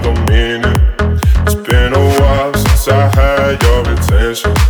I don't mean it. It's been a while since I had your attention.